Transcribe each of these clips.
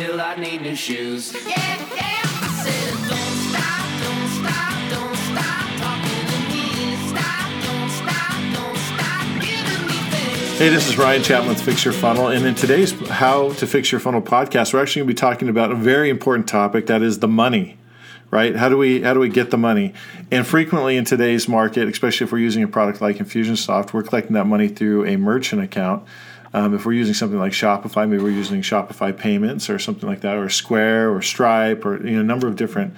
till I need new shoes. Yeah, yeah. I said, don't stop, don't stop, don't stop talking to me. Stop, don't stop, don't stop giving me things. Hey, this is Ryan Chapman with Fix Your Funnel, and in today's How to Fix Your Funnel podcast, we're actually going to be talking about a very important topic that is the money. Right? How do we how do we get the money? And frequently in today's market, especially if we're using a product like Infusionsoft, we're collecting that money through a merchant account. Um, if we're using something like Shopify, maybe we're using Shopify payments or something like that, or Square or Stripe, or you know, a number of different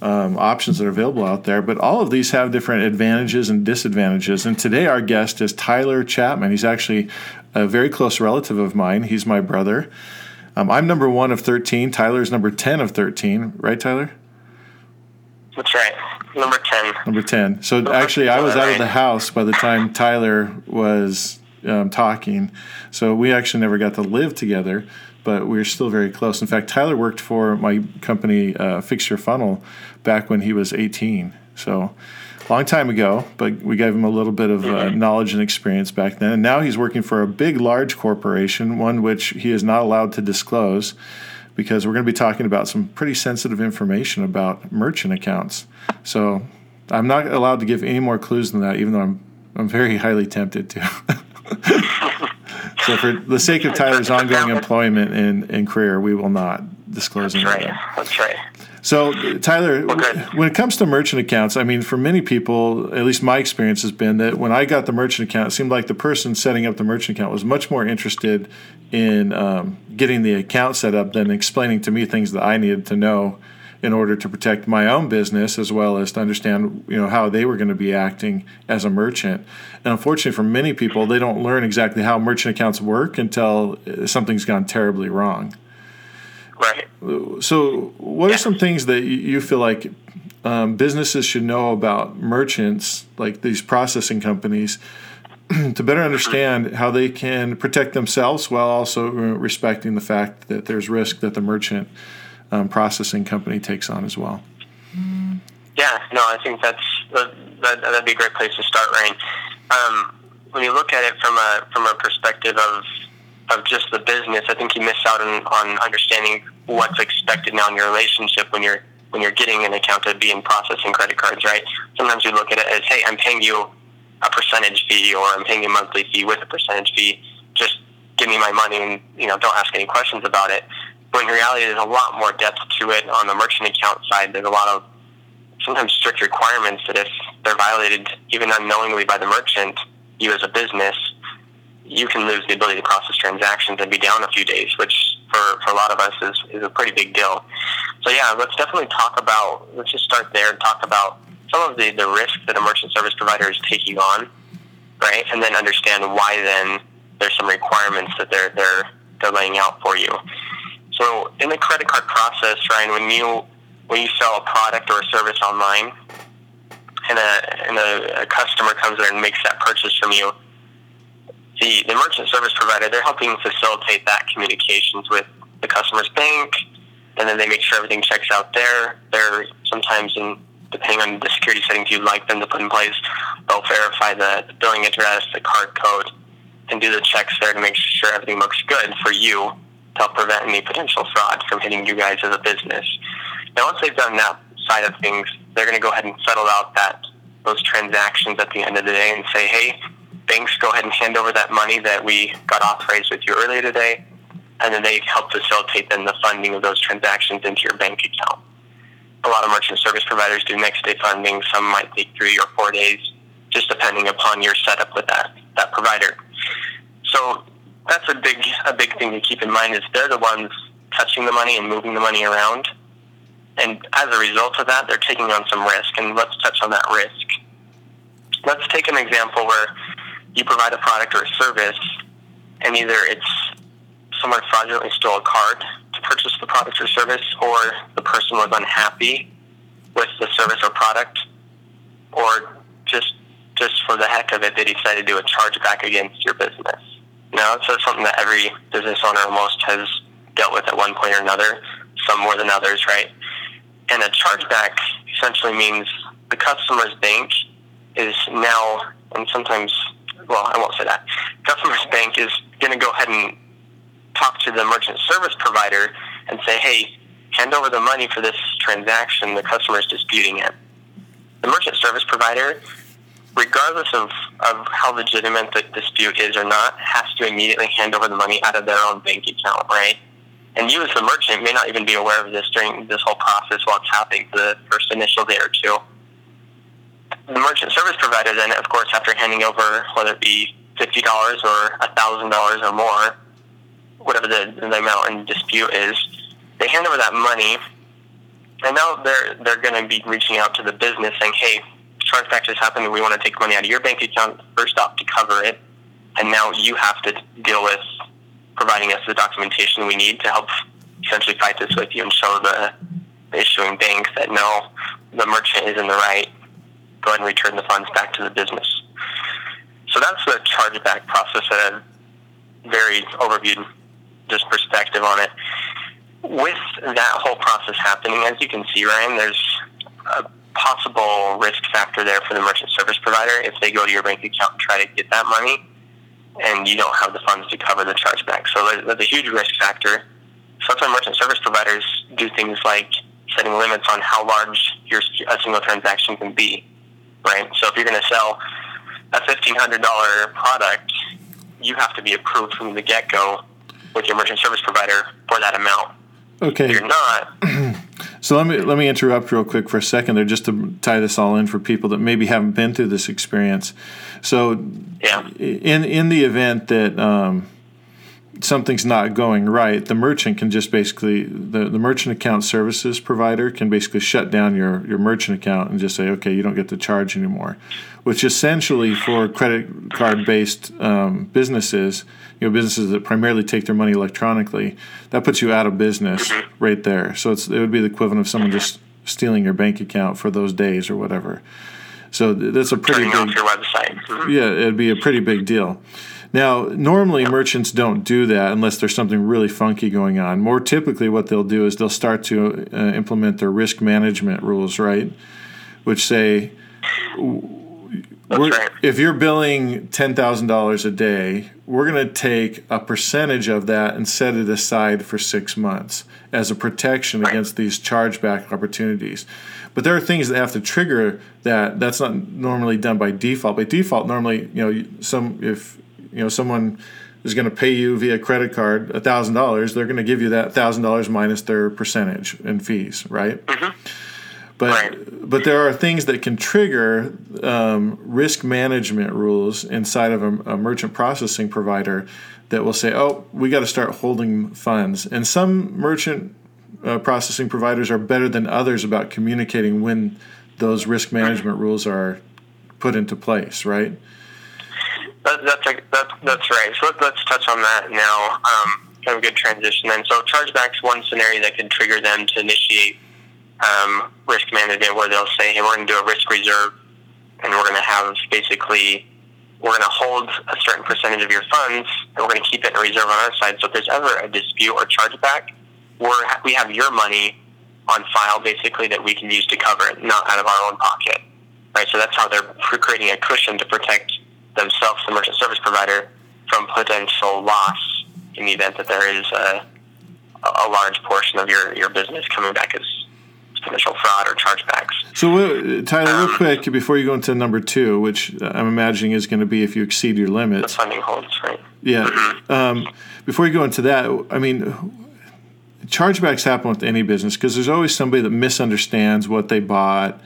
um, options that are available out there. But all of these have different advantages and disadvantages. And today, our guest is Tyler Chapman. He's actually a very close relative of mine. He's my brother. Um, I'm number one of 13. Tyler's number 10 of 13. Right, Tyler? That's right. Number 10. Number 10. So actually, I was out of the house by the time Tyler was um, talking. So we actually never got to live together, but we are still very close. In fact, Tyler worked for my company, uh, Fix Your Funnel, back when he was 18. So long time ago, but we gave him a little bit of uh, knowledge and experience back then. And now he's working for a big, large corporation, one which he is not allowed to disclose because we're going to be talking about some pretty sensitive information about merchant accounts. So I'm not allowed to give any more clues than that, even though I'm I'm very highly tempted to. so for the sake of Tyler's ongoing employment and, and career, we will not disclose any That's right. that. That's right. So, Tyler, when it comes to merchant accounts, I mean, for many people, at least my experience has been that when I got the merchant account, it seemed like the person setting up the merchant account was much more interested in um, getting the account set up than explaining to me things that I needed to know in order to protect my own business as well as to understand you know how they were going to be acting as a merchant. And unfortunately for many people they don't learn exactly how merchant accounts work until uh, something's gone terribly wrong. Right. so, what are some things that you- you feel like um, businesses should know about merchants, like these processing companies, to better understand how they can protect themselves while also uh, respecting the fact that there's risk that the merchant um, processing company takes on as well? Yeah, no, I think that's that, that, that'd be a great place to start, Ryan. Um, when you look at it from a from a perspective of of just the business, I think you miss out on, on understanding what's expected now in your relationship when you're when you're getting an account to be in processing credit cards, right? Sometimes you look at it as, hey, I'm paying you a percentage fee, or I'm paying you a monthly fee with a percentage fee. Just give me my money, and you know, don't ask any questions about it. But in reality, there's a lot more depth to it on the merchant account side. There's a lot of sometimes strict requirements that if they're violated even unknowingly by the merchant, you as a business, you can lose the ability to process transactions and be down a few days, which for, for a lot of us is, is a pretty big deal. So yeah, let's definitely talk about, let's just start there and talk about some of the, the risk that a merchant service provider is taking on, right? And then understand why then there's some requirements that they're, they're, they're laying out for you. So in the credit card process, Ryan, when you when you sell a product or a service online, and a and a, a customer comes there and makes that purchase from you, the the merchant service provider they're helping facilitate that communications with the customer's bank, and then they make sure everything checks out there. They're sometimes in depending on the security settings you'd like them to put in place, they'll verify the, the billing address, the card code, and do the checks there to make sure everything looks good for you to help prevent any potential fraud from hitting you guys as a business. Now, once they've done that side of things, they're going to go ahead and settle out that those transactions at the end of the day and say, "Hey, banks, go ahead and hand over that money that we got authorized with you earlier today," and then they help facilitate then the funding of those transactions into your bank account. A lot of merchant service providers do next day funding. Some might take three or four days, just depending upon your setup with that that provider. That's a big a big thing to keep in mind is they're the ones touching the money and moving the money around. And as a result of that, they're taking on some risk. And let's touch on that risk. Let's take an example where you provide a product or a service, and either it's someone fraudulently stole a card to purchase the product or service, or the person was unhappy with the service or product, or just just for the heck of it, they decided to do a chargeback against your business. Now, that's something that every business owner almost has dealt with at one point or another, some more than others, right? And a chargeback essentially means the customer's bank is now, and sometimes, well, I won't say that. Customer's bank is going to go ahead and talk to the merchant service provider and say, hey, hand over the money for this transaction. The customer is disputing it. The merchant service provider, regardless of, of how legitimate the dispute is or not, has to immediately hand over the money out of their own bank account, right? And you, as the merchant, may not even be aware of this during this whole process while it's happening for the first initial day or two. The merchant service provider then, of course, after handing over, whether it be $50 or $1,000 or more, whatever the, the amount in dispute is, they hand over that money, and now they're they're going to be reaching out to the business saying, "Hey, chargeback just happened. We want to take money out of your bank account first off to cover it, and now you have to deal with providing us the documentation we need to help essentially fight this with you and show the, issuing bank that no, the merchant is in the right. Go ahead and return the funds back to the business." So that's the chargeback process a very overviewed just perspective on it with that whole process happening, as you can see, Ryan, there's a possible risk factor there for the merchant service provider if they go to your bank account and try to get that money and you don't have the funds to cover the chargeback. So there's a huge risk factor. So that's why merchant service providers do things like setting limits on how large your a single transaction can be, right? So if you're going to sell a $1,500 product, you have to be approved from the get-go with your merchant service provider for that amount. Okay. If you're not, So let me let me interrupt real quick for a second there, just to tie this all in for people that maybe haven't been through this experience. So, yeah. in in the event that um, something's not going right, the merchant can just basically the, the merchant account services provider can basically shut down your your merchant account and just say, okay, you don't get to charge anymore. Which essentially for credit card based um, businesses, you know, businesses that primarily take their money electronically, that puts you out of business right there. So it's it would be the equivalent of someone just stealing your bank account for those days or whatever. So that's a pretty turning big your website. Mhm. yeah, it'd be a pretty big deal. Now, normally merchants don't do that unless there's something really funky going on. More typically, what they'll do is they'll start to uh, implement their risk management rules, right? Which say, right. if you're billing ten thousand dollars a day, we're going to take a percentage of that and set it aside for six months as a protection against these chargeback opportunities. But there are things that have to trigger that. That's not normally done by default. By default, normally, you know, some if you know someone is going to pay you via credit card thousand dollars, they're going to give you that thousand dollars minus their percentage and fees, right? Mm-hmm. But Right. but there are things that can trigger um, risk management rules inside of a, a merchant processing provider that will say, "Oh, we got to start holding funds." And some merchant uh, processing providers are better than others about communicating when those risk management rules are put into place. Right? That, that's a, that, that's right. So let, let's touch on that now. Um, kind of a good transition then. So chargeback's one scenario that can trigger them to initiate um, risk management, where they'll say, "Hey, we're going to do a risk reserve, and we're going to have basically." We're going to hold a certain percentage of your funds, and we're going to keep it in reserve on our side. So if there's ever a dispute or chargeback, we're, we have your money on file, basically, that we can use to cover it, not out of our own pocket. Right. So that's how they're creating a cushion to protect themselves, the merchant service provider, from potential loss in the event that there is a, a large portion of your, your business coming back as potential fraud or chargebacks. So, uh, Tyler, real quick before you go into number two, which I'm imagining is going to be if you exceed your The limits. funding holds, right? Yeah. Um, before you go into that, I mean, chargebacks happen with any business because there's always somebody that misunderstands what they bought,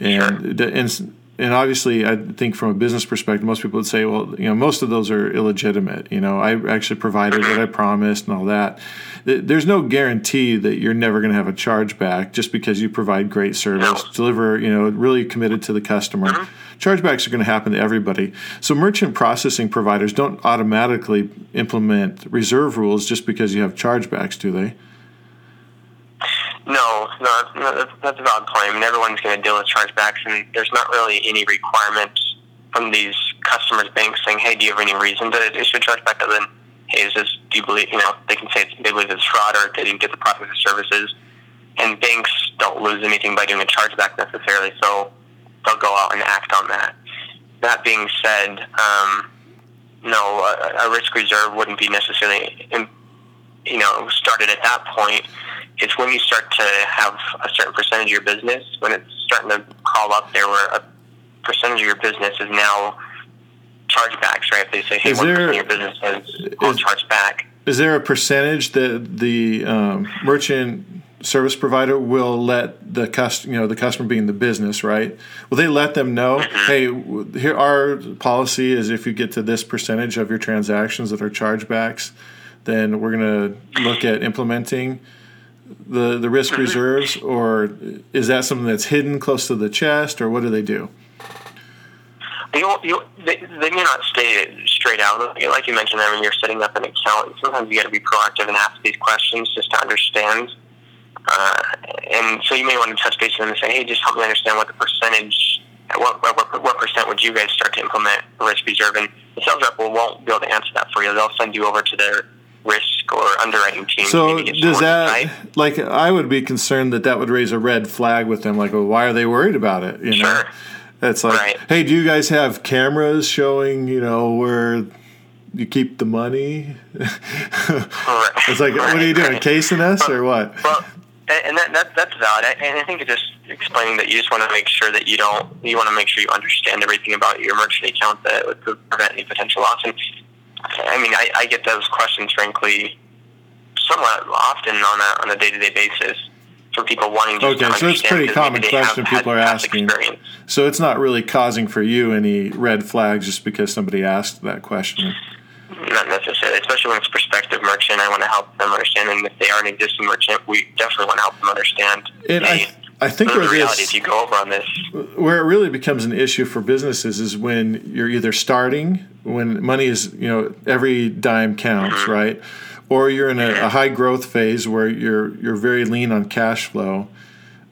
and and and obviously, I think from a business perspective, most people would say, well, you know, most of those are illegitimate. You know, I actually provided what I promised and all that. Th- There's no guarantee that you're never going to have a chargeback just because you provide great service, deliver, you know, really committed to the customer. Mm-hmm. Chargebacks are going to happen to everybody. So merchant processing providers don't automatically implement reserve rules just because you have chargebacks, do they? No, no, that's, that's a valid point. I mean, everyone's going to deal with chargebacks, and there's not really any requirement from these customers' banks saying, "Hey, do you have any reason to issue a chargeback?" Other than, "Hey, is this? Do you believe? You know, they can say they believe it's fraud or they didn't get the product or services." And banks don't lose anything by doing a chargeback necessarily, so they'll go out and act on that. That being said, um, no, a, a risk reserve wouldn't be necessarily, you know, started at that point It's when you start to have a certain percentage of your business, when it's starting to crawl up there where a percentage of your business is now chargebacks, right? If they say, hey, Is 1% there- of your business is all is- charged back. Is there a percentage that the um, merchant service provider will let the cust- you know the customer being the business, right? Will they let them know, hey, here our policy is if you get to this percentage of your transactions that are chargebacks, then we're going to look at implementing the the risk reserves, or is that something that's hidden close to the chest, or what do they do? You, you, they, they may not state it straight out. Like you mentioned, there when you're setting up an account, sometimes you got to be proactive and ask these questions just to understand. Uh, and so you may want to touch base with them and say, hey, just help me understand what the percentage, what, what, what percent would you guys start to implement risk reserve? And the sales rep will, won't be able to answer that for you. They'll send you over to their risk or underwriting team. So maybe get some does that insight. like I would be concerned that that would raise a red flag with them? Like, well, why are they worried about it? You know, Sure. It's like, Right. hey, do you guys have cameras showing you know where you keep the money? Right. it's like, what are you doing, Right. casing us or what? Well, and that, that that's valid. I- And I think just explaining that you just want to make sure that you don't, you want to make sure you understand everything about your merchant account that would prevent any potential loss. And I mean, I, I get those questions, frankly, somewhat often on a on a day to day basis for people wanting to. Okay, so it's pretty common maybe they have question people are asking. Experience. So it's not really causing for you any red flags just because somebody asked that question. Not necessarily, especially when it's prospective merchant. I want to help them understand, and if they are an existing merchant, we definitely want to help them understand. And I, I think the where reality this is you go over on this. where it really becomes an issue for businesses is when you're either starting when money is you know every dime counts mm-hmm. right or you're in a, a high growth phase where you're you're very lean on cash flow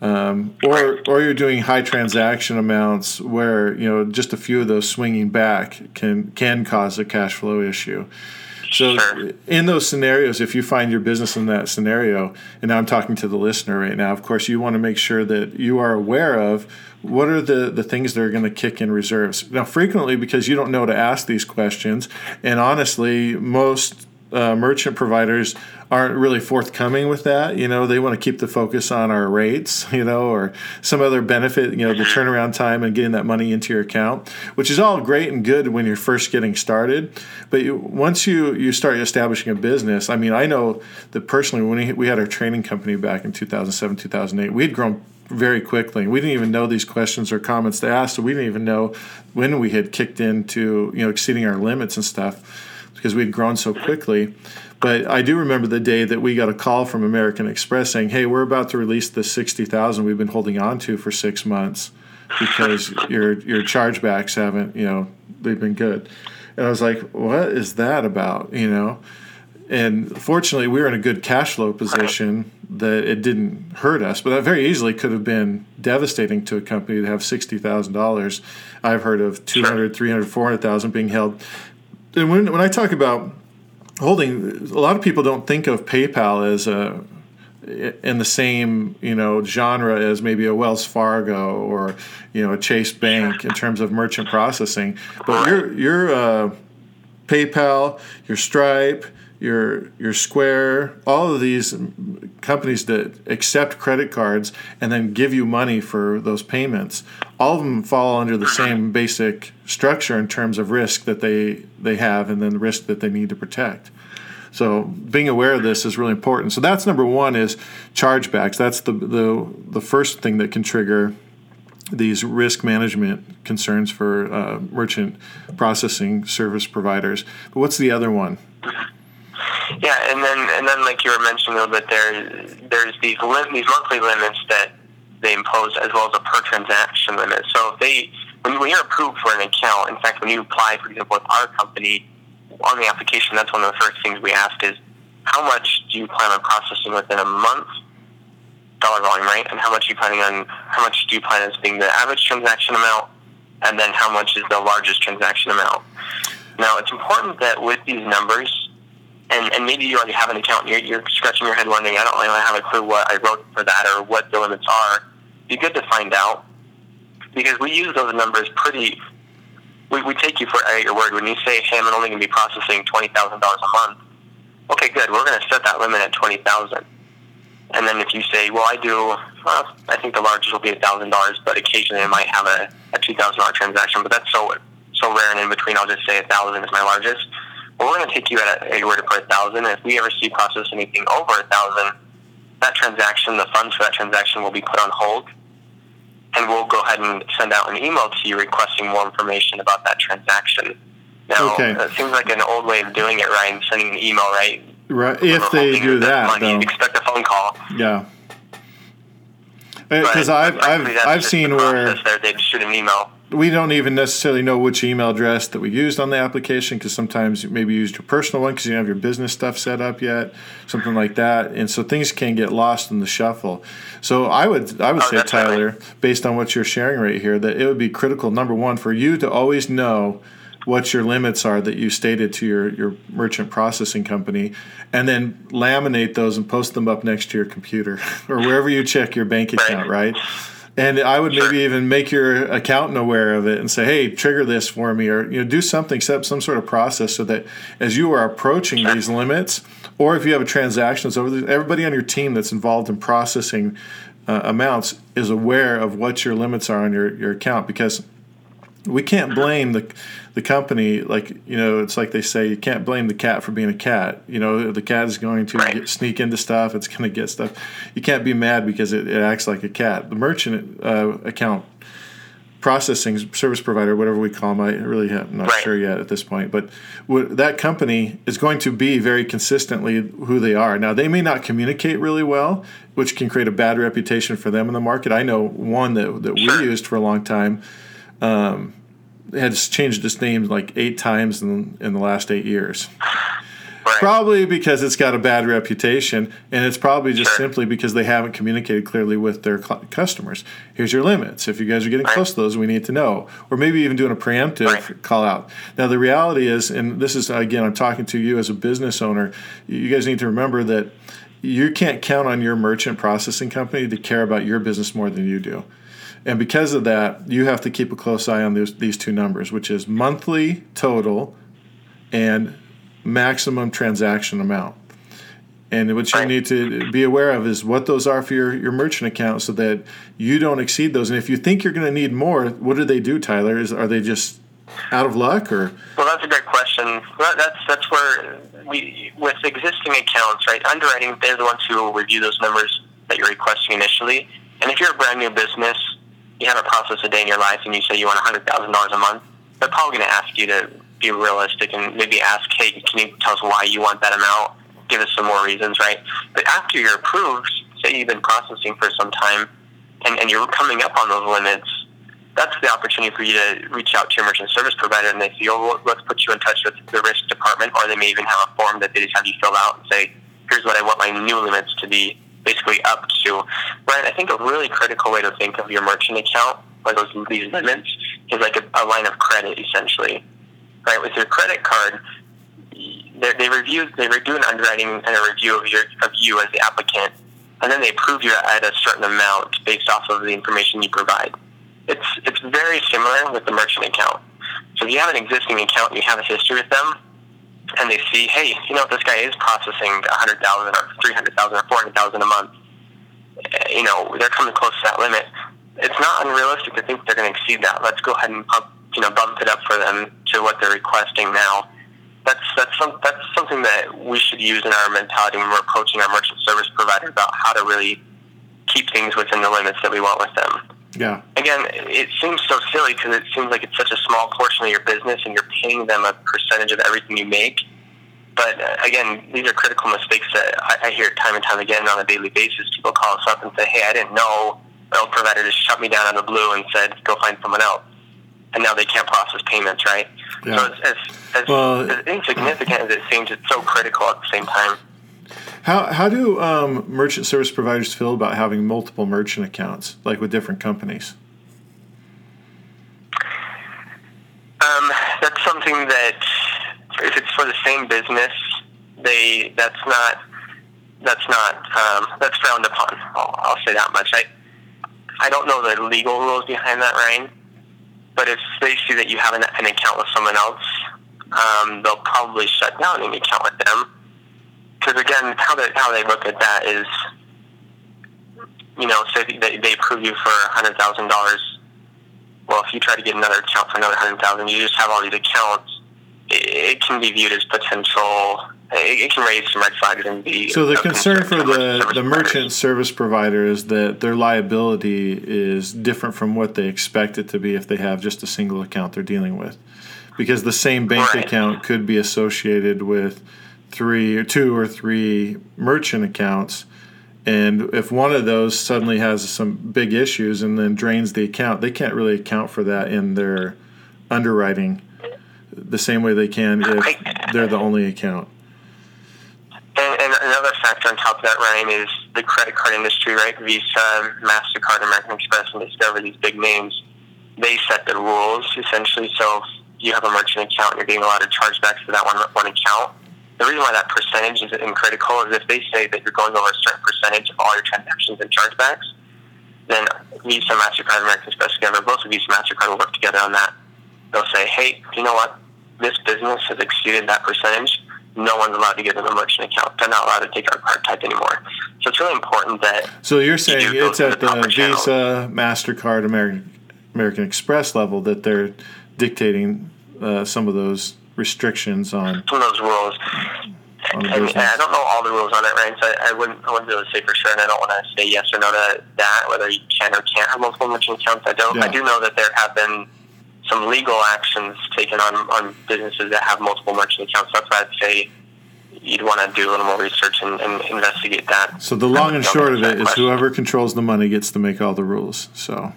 um, or or you're doing high transaction amounts where you know just a few of those swinging back can can cause a cash flow issue so Sure. in those scenarios, if you find your business in that scenario, and I'm talking to the listener right now, of course, you want to make sure that you are aware of what are the, the things that are going to kick in reserves. Now, frequently, because you don't know to ask these questions, and honestly, most uh, merchant providers aren't really forthcoming with that. You know, they want to keep the focus on our rates, you know, or some other benefit, you know, the turnaround time and getting that money into your account, which is all great and good when you're first getting started. But you, once you, you start establishing a business, I mean, I know that personally, when we, we had our training company back in 2007, 2008, we had grown very quickly. We didn't even know these questions or comments to ask, so we didn't even know when we had kicked into, you know, exceeding our limits and stuff because we had grown so quickly. But I do remember the day that we got a call from American Express saying, "Hey, we're about to release the sixty thousand we've been holding on to for six months because your your chargebacks haven't, you know, they've been good." And I was like, "What is that about?" You know. And fortunately, we were in a good cash flow position that it didn't hurt us. But that very easily could have been devastating to a company to have sixty thousand dollars. I've heard of 200, 300, 400,000 being held. And when when I talk about holding, a lot of people don't think of PayPal as a in the same you know genre as maybe a Wells Fargo or you know a Chase Bank in terms of merchant processing. But your your uh, PayPal, your Stripe, your your Square, all of these companies that accept credit cards and then give you money for those payments, all of them fall under the same basic structure in terms of risk that they they have and then the risk that they need to protect. So being aware of this is really important. So that's number one is chargebacks. That's the the the first thing that can trigger these risk management concerns for uh, merchant processing service providers. But what's the other one? Yeah, and then and then like you were mentioning a little bit there, there's these lim- these monthly limits that they impose as well as a per transaction limit. So if they when, you're approved for an account, in fact, when you apply, for example, with our company on the application, that's one of the first things we ask is how much do you plan on processing within a month dollar volume, right? And how much are you planning on how much do you plan as being the average transaction amount, and then how much is the largest transaction amount? Now, it's important that with these numbers, and, and maybe you already have an account you're, you're scratching your head wondering, I don't really have a clue what I wrote for that or what the limits are. Be good to find out because we use those numbers pretty. We, we take you for at your word when you say, "Hey, I'm only going to be processing twenty thousand dollars a month." Okay, good. We're going to set that limit at twenty thousand. And then if you say, well, I do, well, I think the largest will be $1,000, but occasionally I might have a, a $2,000 transaction, but that's so so rare and in between, I'll just say a 1000 is my largest. Well, we're going to take you at a, word to put 1000 If we ever see process anything over a 1000 that transaction, the funds for that transaction will be put on hold, and we'll go ahead and send out an email to you requesting more information about that transaction. Now, Okay. it seems like an old way of doing it, Ryan, sending an email, right? Right. If they do that, money, expect a phone call. Yeah. Because uh, I've I've I've seen where there they'd shoot an email. We don't even necessarily know which email address that we used on the application because sometimes you maybe used your personal one because you don't have your business stuff set up yet, something like that, and so things can get lost in the shuffle. So I would I would Oh, say that's right. Tyler, based on what you're sharing right here, that it would be critical number one for you to always know what your limits are that you stated to your, your merchant processing company and then laminate those and post them up next to your computer or wherever you check your bank Right. account right and I would maybe even make your accountant aware of it and say, "Hey, trigger this for me," or you know, do something, set up some sort of process so that as you are approaching these limits, or if you have a transaction that's over, everybody on your team that's involved in processing uh, amounts is aware of what your limits are on your, your account because we can't blame the the company like you know it's like they say you can't blame the cat for being a cat. You know the cat is going to Right. get, sneak into stuff it's going to get stuff. You can't be mad because it, it acts like a cat. The merchant uh, account processing service provider whatever we call them i really I'm not Right. sure yet at this point but what, that company is going to be very consistently who they are. Now they may not communicate really well which can create a bad reputation for them in the market. I know one that, that we used for a long time Um, has changed its name like eight times in, in the last eight years. Right. Probably because it's got a bad reputation, and it's probably just Sure. simply because they haven't communicated clearly with their cl- customers. Here's your limits. If you guys are getting Right. close to those, we need to know. Or maybe even doing a preemptive Right. call out. Now, the reality is, and this is, again, I'm talking to you as a business owner, you guys need to remember that you can't count on your merchant processing company to care about your business more than you do. And because of that, you have to keep a close eye on these, these two numbers, which is monthly total and maximum transaction amount. And what you need to be aware of is what those are for your, your merchant account so that you don't exceed those. And if you think you're going to need more, what do they do, Tyler? Is, are they just out of luck or? Well, that's a great question. Well, that's that's where we with existing accounts, right? Underwriting, they're the ones who will review those numbers that you're requesting initially. And if you're a brand new business, you haven't processed a day in your life, and you say you want hundred thousand dollars a month, they're probably going to ask you to be realistic and maybe ask, hey, can you tell us why you want that amount? Give us some more reasons, right? But after you're approved, say you've been processing for some time, and, and you're coming up on those limits, that's the opportunity for you to reach out to your merchant service provider and they say, oh, well, let's put you in touch with the risk department, or they may even have a form that they just have you fill out and say, here's what I want my new limits to be basically up to. Ryan, I think a really critical way to think of your merchant account, or those these limits, is like a, a line of credit, essentially. Right, with your credit card, they, they review they do an underwriting and a review of your of you as the applicant, and then they approve you at a certain amount based off of the information you provide. It's it's very similar with the merchant account. So if you have an existing account and you have a history with them, and they see, hey, you know, this guy is processing a hundred thousand or three hundred thousand or four hundred thousand a month. eh, You know, they're coming close to that limit. It's not unrealistic to think they're going to exceed that. Let's go ahead and you know, bump it up for them to what they're requesting now. That's that's some, that's something that we should use in our mentality when we're approaching our merchant service provider about how to really keep things within the limits that we want with them Yeah. again, it seems so silly because it seems like it's such a small portion of your business and you're paying them a percentage of everything you make. But uh, again, these are critical mistakes that I, I hear time and time again on a daily basis. People call us up and say, hey, I didn't know. My old provider just shut me down out of the blue and said, go find someone else. And now they can't process payments, right? Yeah. So it's, as, as, Well- as insignificant as it seems, it's so critical at the same time. How, how do um, merchant service providers feel about having multiple merchant accounts, like with different companies? Um, that's something that if it's for the same business, they that's not that's not um, that's frowned upon. I'll, I'll say that much. I I don't know the legal rules behind that, Ryan. But if they see that you have an, an account with someone else, um, they'll probably shut down an account with them. Because again, how they how they look at that is you know, say they, they approve you for hundred thousand dollars. Well, if you try to get another account for another hundred thousand, you just have all these accounts. It, it can be viewed as potential. It, it can raise some red flags and be. So the of concern for the, the providers. merchant service provider is that their liability is different from what they expect it to be if they have just a single account they're dealing with. Because the same bank Right. account could be associated with three or two or three merchant accounts. And if one of those suddenly has some big issues and then drains the account, they can't really account for that in their underwriting the same way they can if they're the only account. And, and another factor on top of that, Ryan, is the credit card industry, right? Visa, MasterCard, American Express, and Discover, these big names, they set the rules, essentially. So if you have a merchant account you're getting a lot of chargebacks to that one, one account, the reason why that percentage is in critical is if they say that you're going over a certain percentage of all your transactions and chargebacks, then Visa, MasterCard, American Express, together, both of Visa, MasterCard will work together on that. They'll say, hey, you know what? This business has exceeded that percentage no one's allowed to give them a merchant account. They're not allowed to take our card type anymore. So it's really important that So you're saying go it's at the the. Visa, Mastercard, American American Express level that they're dictating uh, some of those restrictions on some of those rules. on the and business. I don't know all the rules on it, right? So I, I wouldn't, I wouldn't be able to say for sure, and I don't want to say yes or no to that, whether you can or can't have multiple merchant accounts. I don't. Yeah. I do know that there have been some legal actions taken on on businesses that have multiple merchant accounts. That's why I'd say you'd want to do a little more research and, and investigate that. So the long and short of it that is question. whoever controls the money gets to make all the rules. So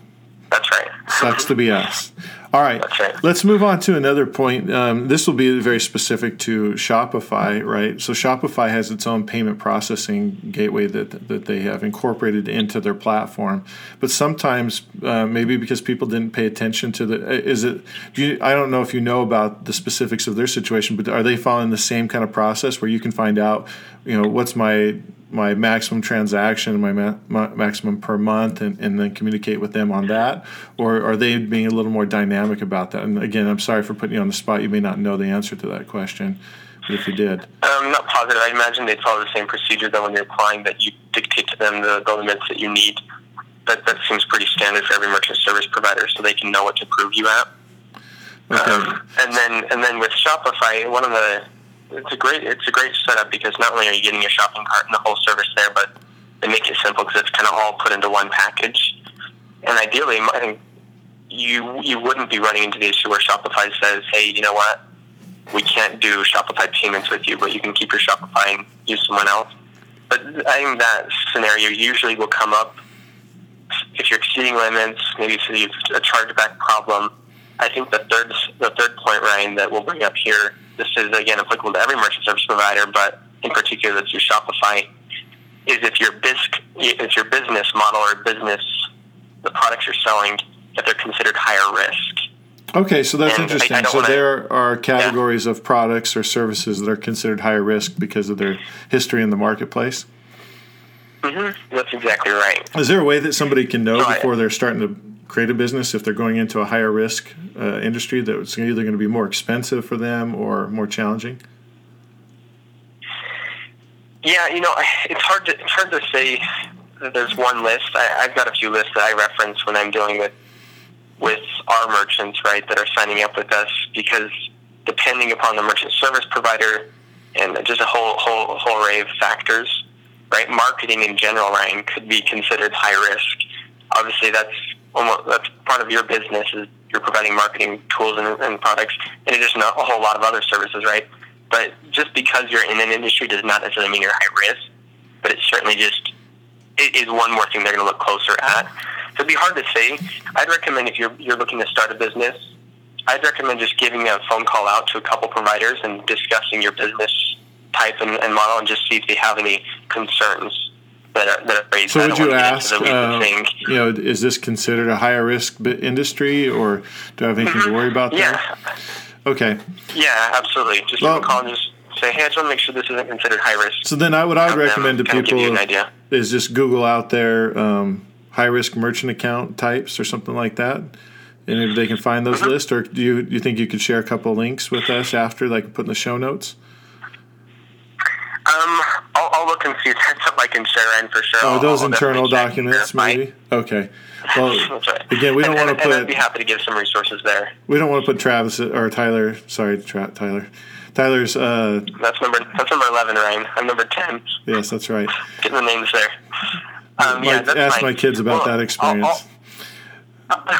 That's right. sucks to be us. All right, right. let's move on to another point. Um, this will be very specific to Shopify, right? So Shopify has its own payment processing gateway that that they have incorporated into their platform. But sometimes, uh, maybe because people didn't pay attention to the, uh, is it? Do you, I don't know if you know about the specifics of their situation, but are they following the same kind of process where you can find out, you know, what's my my maximum transaction, my, ma- ma- maximum per month, and, and then communicate with them on that? Or are they being a little more dynamic about that? And again, I'm sorry for putting you on the spot. You may not know the answer to that question, but if you did, I'm not positive. I imagine they'd follow the same procedure that when you're applying that you dictate to them the, the limits that you need. That that seems pretty standard for every merchant service provider, so they can know what to prove you at. okay. Um, and then and then with Shopify, one of the it's a great it's a great setup because not only are you getting your shopping cart and the whole service there, but they make it simple because it's kind of all put into one package. And ideally, think you you wouldn't be running into the issue where Shopify says, "Hey, you know what? We can't do Shopify payments with you, but you can keep your Shopify and use someone else." But I think that scenario usually will come up if you're exceeding limits, maybe if you have a chargeback problem. I think the third the third point, Ryan, that we'll bring up here. This is again applicable to every merchant service provider, but in particular, that's through Shopify. Is if your bisc, if your business model or business, the products you're selling, that they're considered higher risk. Okay, so that's And interesting. I don't so wanna- there are categories of products or services that are considered higher risk because of their history in the marketplace. Mm-hmm. That's exactly right. Is there a way that somebody can know So I- before they're starting to create a business if they're going into a higher risk uh, industry that it's either going to be more expensive for them or more challenging? Yeah, you know, it's hard to it's hard to say. that There's one list. I, I've got a few lists that I reference when I'm dealing with with our merchants, right, that are signing up with us because depending upon the merchant service provider and just a whole whole whole array of factors, right? Marketing in general, Ryan, could be considered high risk. Obviously, that's almost that's part of your business is you're providing marketing tools and, and products, in addition to a whole lot of other services, right? But just because you're in an industry does not necessarily mean you're high risk. But it certainly just it is one more thing they're going to look closer at. So it'd be hard to say. I'd recommend if you're you're looking to start a business, I'd recommend just giving a phone call out to a couple providers and discussing your business type and, and model, and just see if they have any concerns that are, that are raised. So would you ask, into the weeds of uh, you know, is this considered a higher risk industry or do I have anything to worry about there? Okay. yeah, absolutely. Just Well- give them a call and just say, hey, I just want to make sure this isn't considered high risk. So then I, what I would recommend to kind give you people is just Google out there um, high risk merchant account types or something like that. And if they can find Mm-hmm. those lists, or do you, do you think you could share a couple links with us after, like put in the show notes? Um, I'll, I'll look can see that's up I can share Ryan for sure. Oh, I'll- those I'll internal and documents, maybe. Okay. Well, right. again, we don't want to and I'd be happy to give some resources there. we don't want to put Travis or Tyler. Sorry, Tra- Tyler. Tyler's. Uh, That's number that's number eleven, Ryan. I'm number ten. yes, that's right. Getting the names there. Um, Might yeah, that's ask fine. my kids about Well, that I'll- experience. I'll,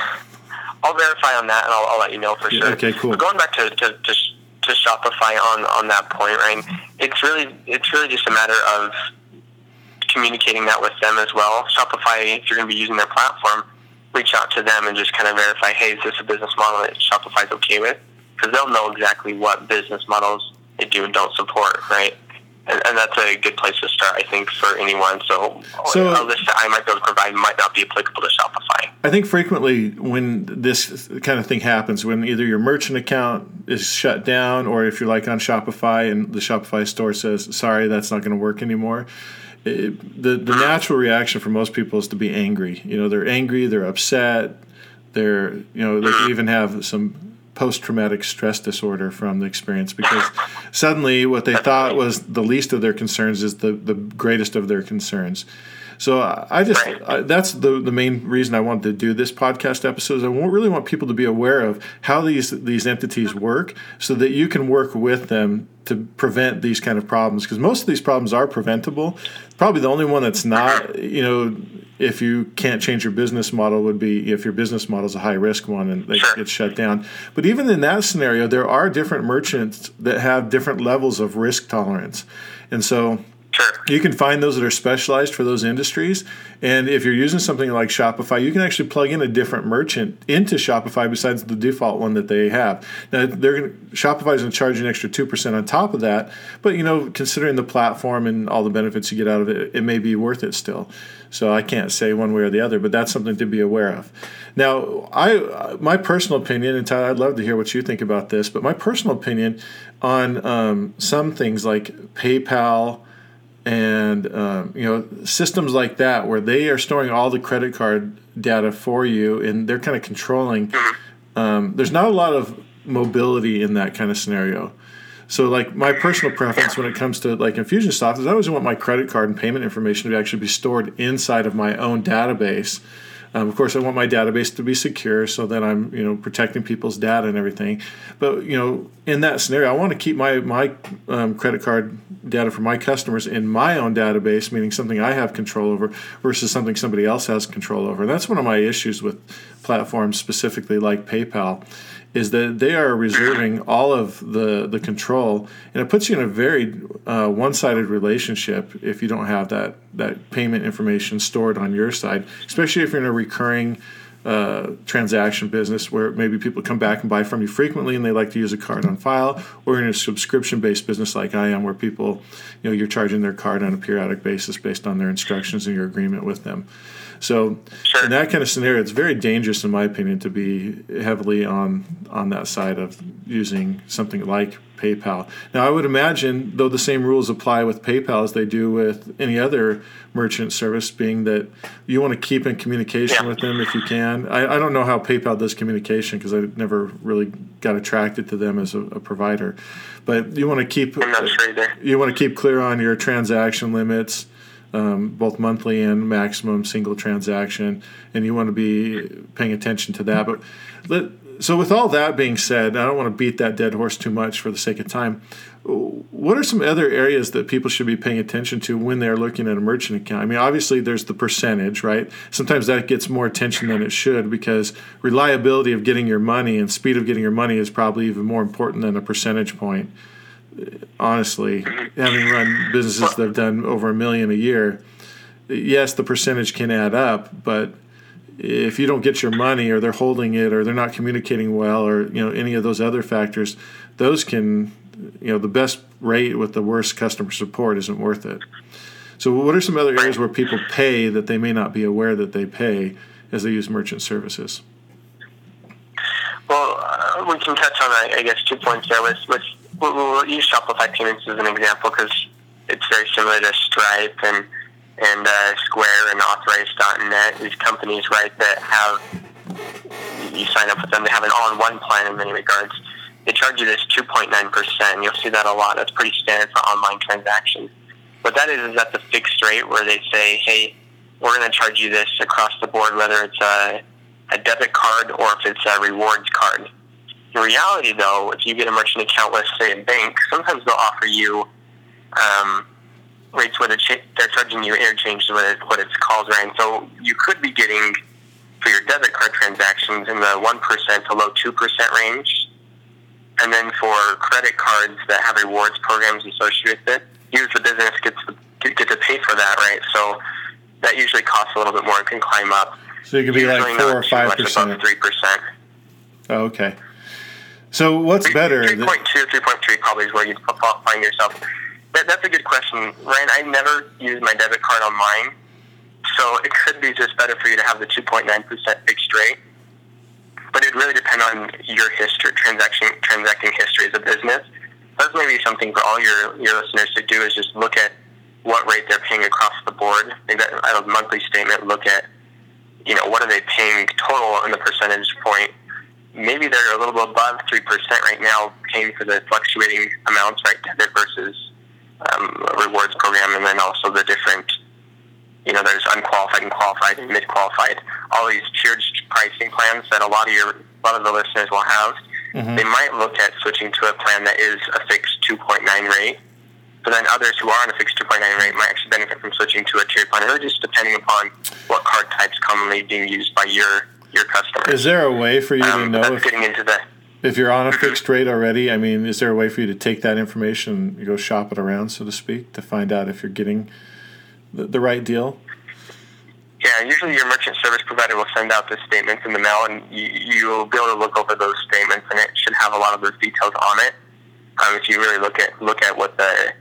I'll verify on that, and I'll, I'll let you know for Yeah, sure. okay, cool. But going back to, to, to, to Shopify on, on that point, Ryan, it's really it's really just a matter of communicating that with them as well. Shopify, if you're going to be using their platform, reach out to them and just kind of verify, hey, is this a business model that Shopify's okay with? Because they'll know exactly what business models they do and don't support, right? And, and that's a good place to start, I think, for anyone. So, So- a list that I might be able to provide might not be applicable to Shopify. I think frequently when this kind of thing happens, when either your merchant account is shut down, or if you're like on Shopify and the Shopify store says, "Sorry, that's not going to work anymore," it, the the natural reaction for most people is to be angry. You know, they're angry, they're upset, they're you know they mm-hmm. even have some post-traumatic stress disorder from the experience because suddenly what they thought was the least of their concerns is the the greatest of their concerns. So I just Right. I, that's the the main reason I wanted to do this podcast episode. Is I really want people to be aware of how these these entities mm-hmm. work, so that you can work with them to prevent these kind of problems. Because most of these problems are preventable. Probably the only one that's not, you know, if you can't change your business model, would be if your business model is a high risk one and they Sure. get shut down. But even in that scenario, there are different merchants that have different levels of risk tolerance, and so Sure. you can find those that are specialized for those industries. And if you're using something like Shopify, you can actually plug in a different merchant into Shopify besides the default one that they have. Now, they're gonna, Shopify is going to charge an extra two percent on top of that. But you know, considering the platform and all the benefits you get out of it, it may be worth it still. So I can't say one way or the other, but that's something to be aware of. Now, I my personal opinion, and Tyler, I'd love to hear what you think about this. But my personal opinion on um, some things like PayPal and um, you know systems like that where they are storing all the credit card data for you and they're kind of controlling um, there's not a lot of mobility in that kind of scenario. So like my personal preference when it comes to like infusionsoft is i always want my credit card and payment information to actually be stored inside of my own database um, of course, I want my database to be secure so that I'm, you know, protecting people's data and everything. But you know, in that scenario, I want to keep my my um, credit card data for my customers in my own database, meaning something I have control over versus something somebody else has control over. And that's one of my issues with platforms, specifically like PayPal, is that they are reserving all of the the control, and it puts you in a very uh, one-sided relationship if you don't have that that payment information stored on your side, especially if you're in a recurring uh, transaction business where maybe people come back and buy from you frequently and they like to use a card on file, or in a subscription-based business like I am, where people, you know, you're charging their card on a periodic basis based on their instructions and your agreement with them. So Sure. in that kind of scenario, it's very dangerous, in my opinion, to be heavily on on that side of using something like PayPal. Now, I would imagine, though the same rules apply with PayPal as they do with any other merchant service, being that you want to keep in communication Yeah. with them if you can. I, I don't know how PayPal does communication because I never really got attracted to them as a, a provider, but you want to keep I'm not sure you want to keep clear on your transaction limits, um, both monthly and maximum single transaction, and you want to be paying attention to that. But let, so, with all that being said, I don't want to beat that dead horse too much for the sake of time. What are some other areas that people should be paying attention to when they're looking at a merchant account? I mean, obviously, there's the percentage, right? Sometimes that gets more attention than it should because reliability of getting your money and speed of getting your money is probably even more important than a percentage point honestly, having run businesses that have done over a million a year, yes, the percentage can add up, but if you don't get your money or they're holding it or they're not communicating well or you know any of those other factors, those can you know the best rate with the worst customer support isn't worth it. So what are some other areas where people pay that they may not be aware that they pay as they use merchant services? Well, uh, we can touch on, I I guess, two points there. With, with we'll, we'll use Shopify payments as an example because it's very similar to Stripe and and uh, Square and Authorize.net. These companies, right, that have you sign up with them. They have an all-in-one plan in many regards. They charge you this 2.9 percent. You'll see that a lot. That's pretty standard for online transactions. What that is is that's a fixed rate where they say, hey, we're going to charge you this across the board, whether it's a, a debit card or if it's a rewards card. In reality, though, if you get a merchant account with, say, a bank, sometimes they'll offer you um, rates where they're, cha- they're charging you interchange, what, it, what it's called, right? And so you could be getting for your debit card transactions in the 1% to low 2% range. And then for credit cards that have rewards programs associated with it, you as the business gets to, get to pay for that, right? So that usually costs a little bit more and can climb up. So it could be Usually like four or five percent, 3%. Oh, okay. So what's better? 3.2, 3.3 probably is where you'd find yourself. That, that's a good question, Ryan. I never use my debit card on mine, so it could be just better for you to have the 2.9% fixed rate. But it really depend on your history, transaction, transacting history as a business. That's maybe something for all your, your listeners to do is just look at what rate they're paying across the board. Maybe that at a monthly statement, look at, you know, what are they paying total in the percentage point maybe they're a little bit above three percent right now, paying for the fluctuating amounts, right, debit versus um, a rewards program, and then also the different, you know, there's unqualified and qualified and mid qualified, all these tiered pricing plans that a lot of your, a lot of the listeners will have. Mhm. They might look at switching to a plan that is a fixed 2.9 rate. But then others who are on a fixed 2.9 rate might actually benefit from switching to a tiered plan, really just depending upon what card types commonly being used by your your customers. Is there a way for you to Um, know if, getting into the if you're on a fixed rate already? I mean, is there a way for you to take that information and go shop it around, so to speak, to find out if you're getting the, the right deal? yeah. Usually, your merchant service provider will send out the statements in the mail, and you, you'll be able to look over those statements, and it should have a lot of those details on it. Um, if you really look at look at what the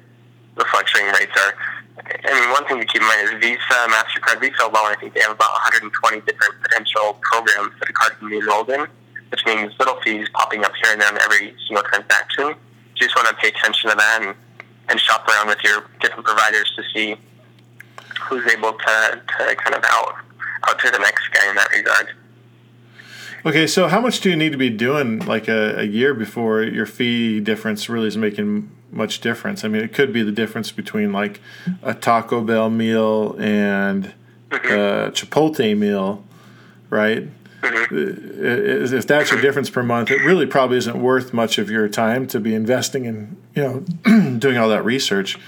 the fluctuating rates are. I mean, one thing to keep in mind is Visa, Mastercard, Visa alone. I think they have about 120 different potential programs that a card can be enrolled in, which means little fees popping up here and there on every single transaction. You just want to pay attention to that and, and shop around with your different providers to see who's able to, to kind of out out to the next guy in that regard. Okay, so how much do you need to be doing like a, a year before your fee difference really is making much difference? I mean, it could be the difference between like a Taco Bell meal and mm-hmm. a Chipotle meal, right? Mm-hmm. I- If that's your difference per month, it really probably isn't worth much of your time to be investing in, you know, doing all that research.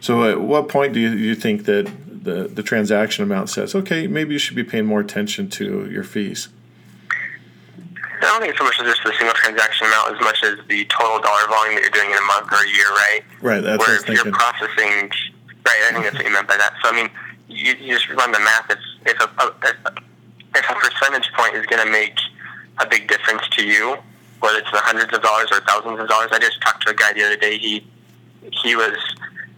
So, at what point do you, you think that the, the transaction amount says, okay, maybe you should be paying more attention to your fees? I don't think it's so much as just the single transaction amount as much as the total dollar volume that you're doing in a month or a year, right? Right, that's Where if you're processing, right? I think that's what you meant by that. So I mean, you, you just run the math. If if a, a if a percentage point is going to make a big difference to you, whether it's the hundreds of dollars or thousands of dollars. I just talked to a guy the other day. He he was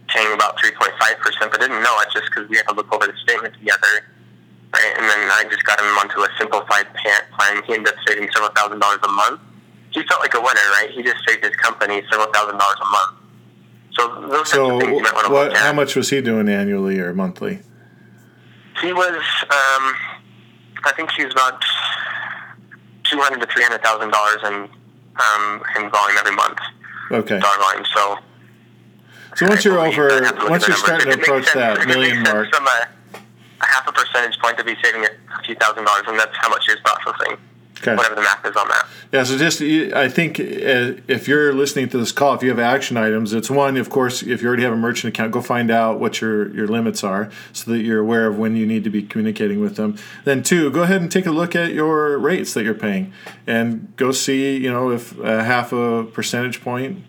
paying about three point five percent, but didn't know it just because we had to look over the statement together. Right, and then I just got him onto a simplified plan. He ended up saving several thousand dollars a month. He felt like a winner, right? He just saved his company several thousand dollars a month. So those types So, of things you might want to what? look at. How much was he doing annually or monthly? He was, um, I think he was about two hundred to three hundred thousand dollars in um, in volume every month, Okay. dollar volume. So, So once you're I believe I'd over, have to look once you're starting to numbers. If it approach sense- that million mark, from a, a half a percentage point to be saving a few thousand dollars, and that's how much you're processing. okay. Whatever the math is on that. Yeah, so just I think uh, if you're listening to this call, if you have action items, it's one, of course, if you already have a merchant account, go find out what your your limits are, so that you're aware of when you need to be communicating with them. Then two, go ahead and take a look at your rates that you're paying, and go see you know if a half a percentage point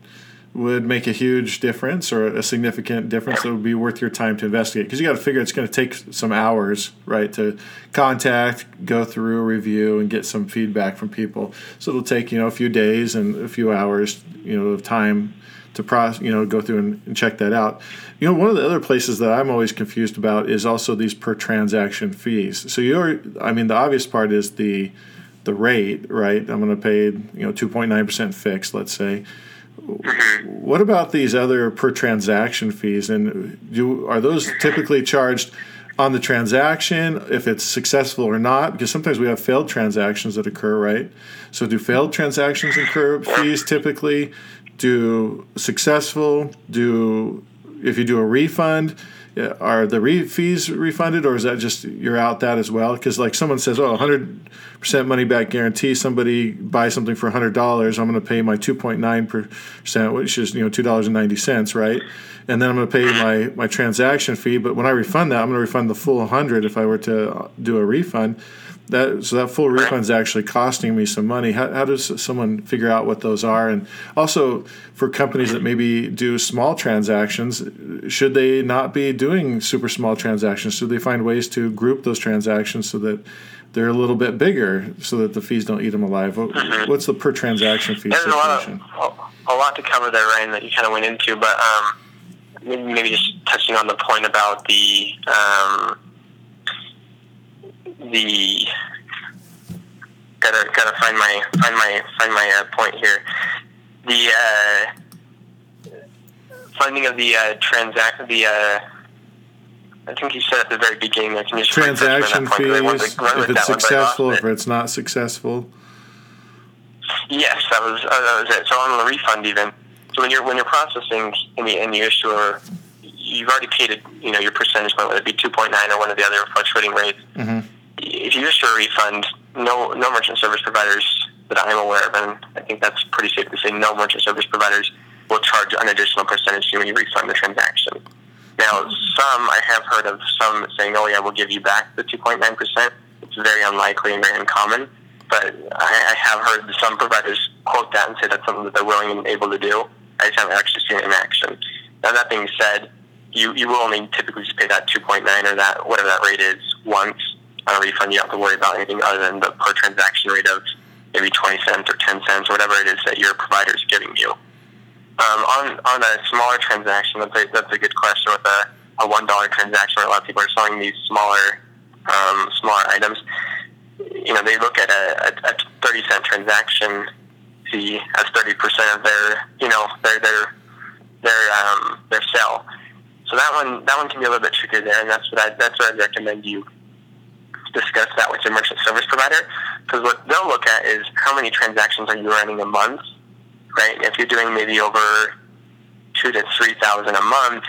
would make a huge difference or a significant difference that would be worth your time to investigate. Because you got to figure it's going to take some hours right to contact go through a review and get some feedback from people. So it'll take you know a few days and a few hours you know of time to process you know go through and, and check that out. You know one of the other places that i'm always confused about is also these per transaction fees. So you're i mean the obvious part is the the rate right? I'm going to pay you know 2.9% fixed let's say Mm-hmm. what about these other per transaction fees? And do are those mm-hmm. typically charged on the transaction if it's successful or not? Because sometimes we have failed transactions that occur, right? So do failed transactions incur fees typically? Do successful? Do if you do a refund, are the re- fees refunded, or is that just you're out that as well? Because like someone says, oh, 100 percent money back guarantee. Somebody buys something for 100 dollars, I'm going to pay my 2.9 percent, which is you know two dollars and ninety cents, right? And then I'm going to pay my my transaction fee. But when I refund that, I'm going to refund the full 100 if I were to do a refund. That so that full refund is actually costing me some money. How, how does someone figure out what those are? And also for companies that maybe do small transactions, should they not be doing super small transactions? Should they find ways to group those transactions so that they're a little bit bigger, so that the fees don't eat them alive? What, What's the per transaction fee There's a lot, situation? of, a lot to cover there, Ryan, that you kind of went into, but um, maybe, maybe just touching on the point about the um, the gotta gotta find my find my find my uh, point here. The uh, funding of the uh, transact the uh, I think you said at the very beginning. I can that Transaction point, 'cause I wanted fees, if it's that one, but I lost successful, if it's not successful. Yes, that was uh, that was it. So on the refund, even so, when you're when you're processing and you, and you issue a, you've already paid it, you know your percentage, point, whether it be two point nine or one of the other fluctuating rates. Mhm. If you issue a refund, no no merchant service providers that I'm aware of, and I think that's pretty safe to say, no merchant service providers will charge an additional percentage when you refund the transaction. Now, some I have heard of some saying, "Oh yeah, we'll give you back the 2.9 percent." It's very unlikely and very uncommon, but I, I have heard some providers quote that and say that's something that they're willing and able to do. I just haven't actually seen it in action. Now, that being said, you you will only typically pay that 2.9 or that whatever that rate is once on a refund. You don't have to worry about anything other than the per transaction rate of maybe 20 cents or 10 cents or whatever it is that your provider is giving you. Um, on on a smaller transaction, that's a, that's a good question. With a, a one dollar transaction, where a lot of people are selling these smaller um, smaller items, you know, they look at a, a, a thirty cent transaction fee as thirty percent of their you know their their their um, their sale. So that one that one can be a little bit trickier there, and that's what I that's what I recommend you discuss that with your merchant service provider because what they'll look at is how many transactions are you running a month, right? If you're doing maybe over two to three thousand a month,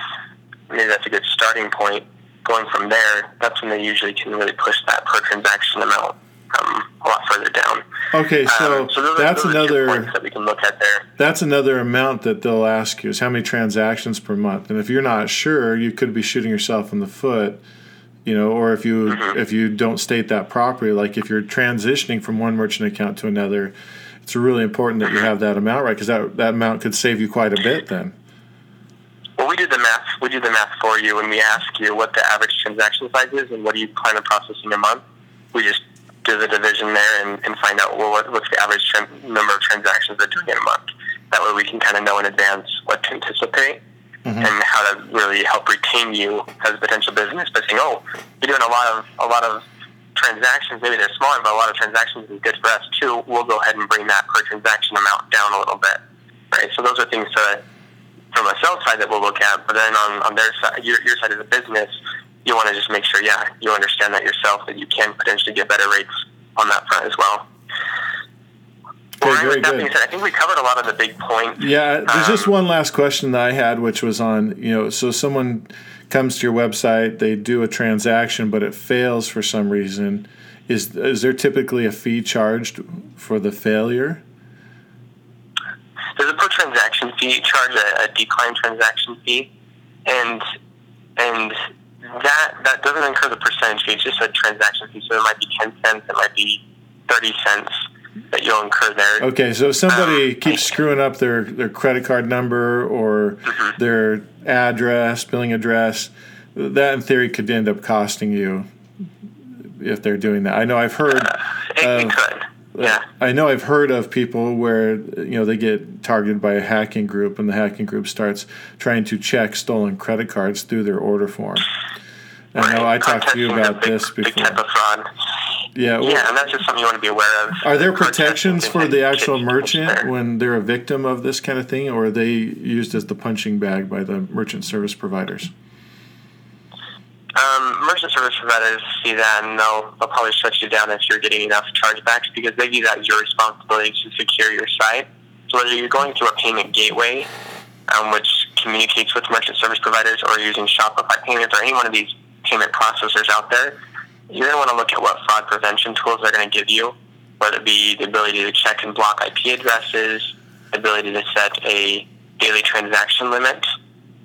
maybe that's a good starting point. Going from there, that's when they usually can really push that per transaction amount um, a lot further down. Okay, so, Um, so those that's those another that we can look at there. that's another amount that they'll ask you is how many transactions per month. And if you're not sure, you could be shooting yourself in the foot, you know, or if you mm-hmm. if you don't state that properly, like if you're transitioning from one merchant account to another, it's really important that you mm-hmm. have that amount right because that that amount could save you quite a bit then. Well, we do the math. We do the math for you, and we ask you what the average transaction size is and what do you plan on processing a month. We just do the division there and, and find out well, what, what's the average tran number of transactions they're doing in a month. That way, we can kind of know in advance what to anticipate Mm-hmm. and how to really help retain you as a potential business. By saying, "Oh, you're doing a lot of a lot of transactions. Maybe they're smaller, but a lot of transactions is good for us too. We'll go ahead and bring that per transaction amount down a little bit." Right. So those are things to from a sales side that we'll look at, but then on, on their side, your, your side of the business, you want to just make sure, yeah, you understand that yourself, that you can potentially get better rates on that front as well. Okay, Ryan, very good. I think we covered a lot of the big points. Yeah, there's just Um, one last question that I had, which was on you know, so someone comes to your website, they do a transaction, but it fails for some reason. Is is there typically a fee charged for the failure? There's a per transaction fee, charge a, a decline transaction fee, and and that that doesn't incur the percentage fee. It's just a transaction fee, so it might be ten cents, it might be thirty cents that you'll incur there. Okay, so if somebody Um, keeps screwing up their, their credit card number or Mm-hmm. their address, billing address, that in theory could end up costing you if they're doing that. I know I've heard. It, Um, it could, yeah. I know I've heard of people where you know they get targeted by a hacking group, and the hacking group starts trying to check stolen credit cards through their order form. I know I talked to you about big, this Big before. type of fraud. Yeah. well, Yeah, and that's just something you want to be aware of. Are there protections for the actual merchant when they're a victim of this kind of thing, or are they used as the punching bag by the merchant service providers? Um, merchant service providers see that and they'll, they'll probably shut you down if you're getting enough chargebacks because they view that as your responsibility to secure your site. So whether you're going through a payment gateway, um, which communicates with merchant service providers or using Shopify Payments or any one of these payment processors out there, you're going to want to look at what fraud prevention tools they're going to give you, whether it be the ability to check and block IP addresses, the ability to set a daily transaction limit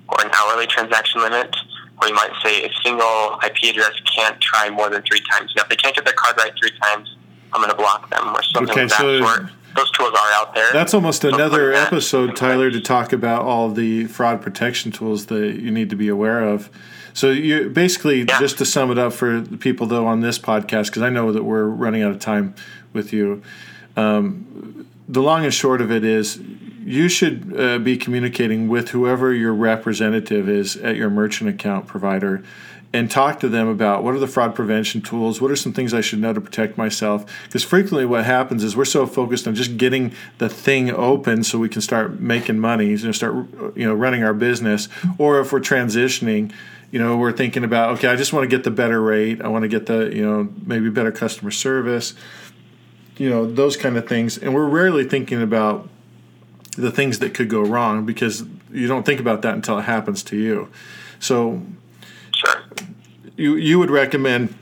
or an hourly transaction limit, or you might say a single IP address can't try more than three times. Now, if they can't get their card right three times, I'm going to block them or something Okay, of that so- sort. Those tools are out there. That's almost So another episode, Tyler, to talk about all the fraud protection tools that you need to be aware of. So you basically, Yeah. just to sum it up for the people though on this podcast, because I know that we're running out of time with you. Um, the long and short of it is, you should uh, be communicating with whoever your representative is at your merchant account provider and talk to them about what are the fraud prevention tools what are some things i should know to protect myself because frequently what happens is we're so focused on just getting the thing open so we can start making money you know start you know running our business or if we're transitioning you know we're thinking about okay i just want to get the better rate. I want to get the you know maybe better customer service you know those kind of things. And we're rarely thinking about the things that could go wrong because you don't think about that until it happens to you. So Sure. you you would recommend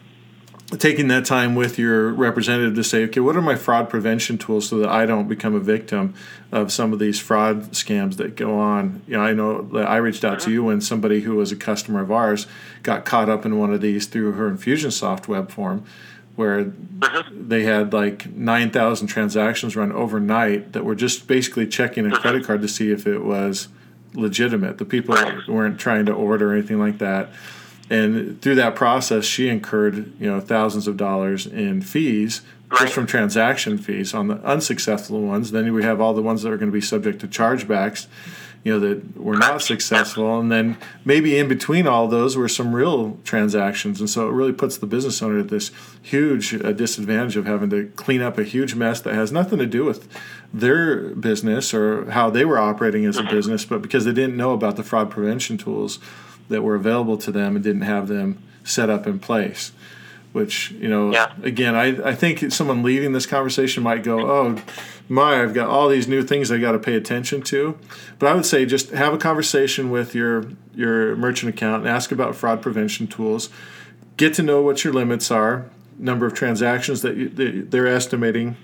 taking that time with your representative to say, okay, what are my fraud prevention tools so that I don't become a victim of some of these fraud scams that go on? You know, I know that I reached out to uh-huh. you when somebody who was a customer of ours got caught up in one of these through her Infusionsoft web form, where uh-huh. they had like nine thousand transactions run overnight that were just basically checking a uh-huh. credit card to see if it was legitimate. The people weren't trying to order or anything like that and through that process she incurred you know thousands of dollars in fees Right. just from transaction fees on the unsuccessful ones. Then we have all the ones that are going to be subject to chargebacks you know that were not successful. And then maybe in between all those were some real transactions. And so it really puts the business owner at this huge uh, disadvantage of having to clean up a huge mess that has nothing to do with their business or how they were operating as a business but because they didn't know about the fraud prevention tools that were available to them and didn't have them set up in place. Which, you know, Yeah. again, I, I think someone leaving this conversation might go, oh, my, I've got all these new things I got to pay attention to. But I would say just have a conversation with your, your merchant account and ask about fraud prevention tools. Get to know what your limits are, number of transactions that, you, that they're estimating,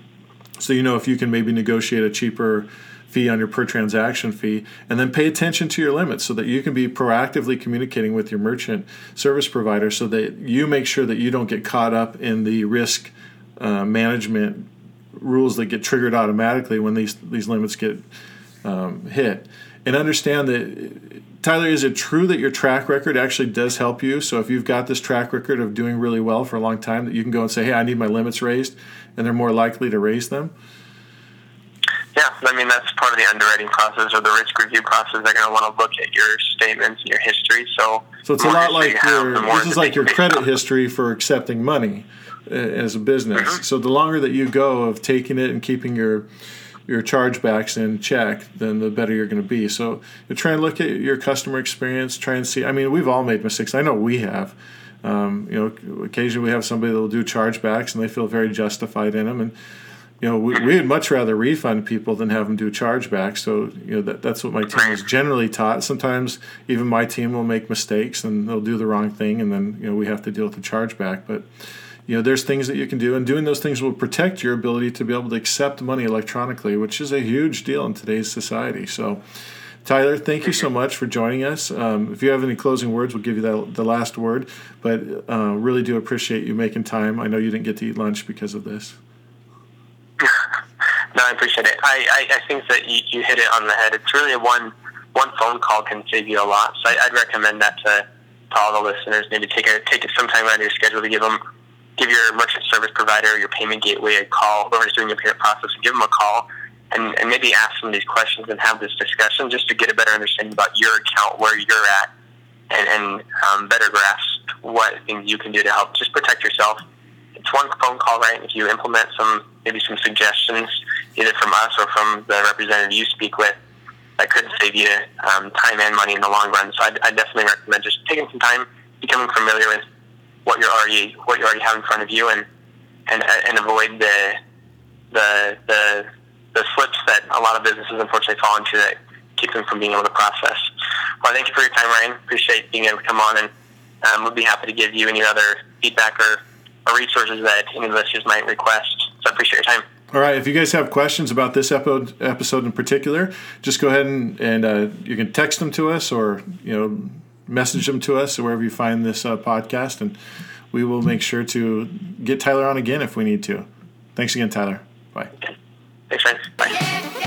so you know if you can maybe negotiate a cheaper fee on your per transaction fee and then pay attention to your limits so that you can be proactively communicating with your merchant service provider so that you make sure that you don't get caught up in the risk uh, management rules that get triggered automatically when these these limits get um, hit and understand that Tyler, is it true that your track record actually does help you? So if you've got this track record of doing really well for a long time, that you can go and say, "Hey, I need my limits raised," and they're more likely to raise them. Yeah, I mean that's part of the underwriting process or the risk review process. They're going to want to look at your statements and your history. So, So it's a lot like you have, your this is like your credit based history for accepting money uh, as a business. Mm-hmm. So the longer that you go of taking it and keeping your your chargebacks in check, then the better you're going to be. So try and look at your customer experience. Try and see. I mean, we've all made mistakes. I know we have. Um, you know, occasionally we have somebody that will do chargebacks and they feel very justified in them. And you know, we, we'd much rather refund people than have them do chargebacks. So, you know, that, that's what my team is generally taught. Sometimes even my team will make mistakes and they'll do the wrong thing, and then, you know, we have to deal with the chargeback. But, you know, there's things that you can do, and doing those things will protect your ability to be able to accept money electronically, which is a huge deal in today's society. So, Tyler, thank you so much for joining us. Um, if you have any closing words, we'll give you that, the last word. But uh, really do appreciate you making time. I know you didn't get to eat lunch because of this. No, I appreciate it. I, I, I think that you, you hit it on the head. It's really a one one phone call can save you a lot. So I, I'd recommend that to, to all the listeners. Maybe take a take some time out of your schedule to give them give your merchant service provider, your payment gateway a call, whoever's doing your payment process, and give them a call and, and maybe ask them these questions and have this discussion just to get a better understanding about your account, where you're at, and, and um, better grasp what things you can do to help just protect yourself. It's one phone call, right? If you implement some maybe some suggestions, either from us or from the representative you speak with, that could save you um, time and money in the long run. So I, definitely recommend just taking some time, becoming familiar with what you're already what you already have in front of you, and and and avoid the the the the slips that a lot of businesses unfortunately fall into that keep them from being able to process. Well, thank you for your time, Ryan. Appreciate being able to come on, and um, we'll be happy to give you any other feedback or, or resources that any listeners might request. So I appreciate your time. All right. If you guys have questions about this episode, episode in particular, just go ahead and, and uh, you can text them to us or you know message them to us or wherever you find this uh, podcast, and we will make sure to get Tyler on again if we need to. Thanks again, Tyler. Bye. Thanks, Ryan. Bye.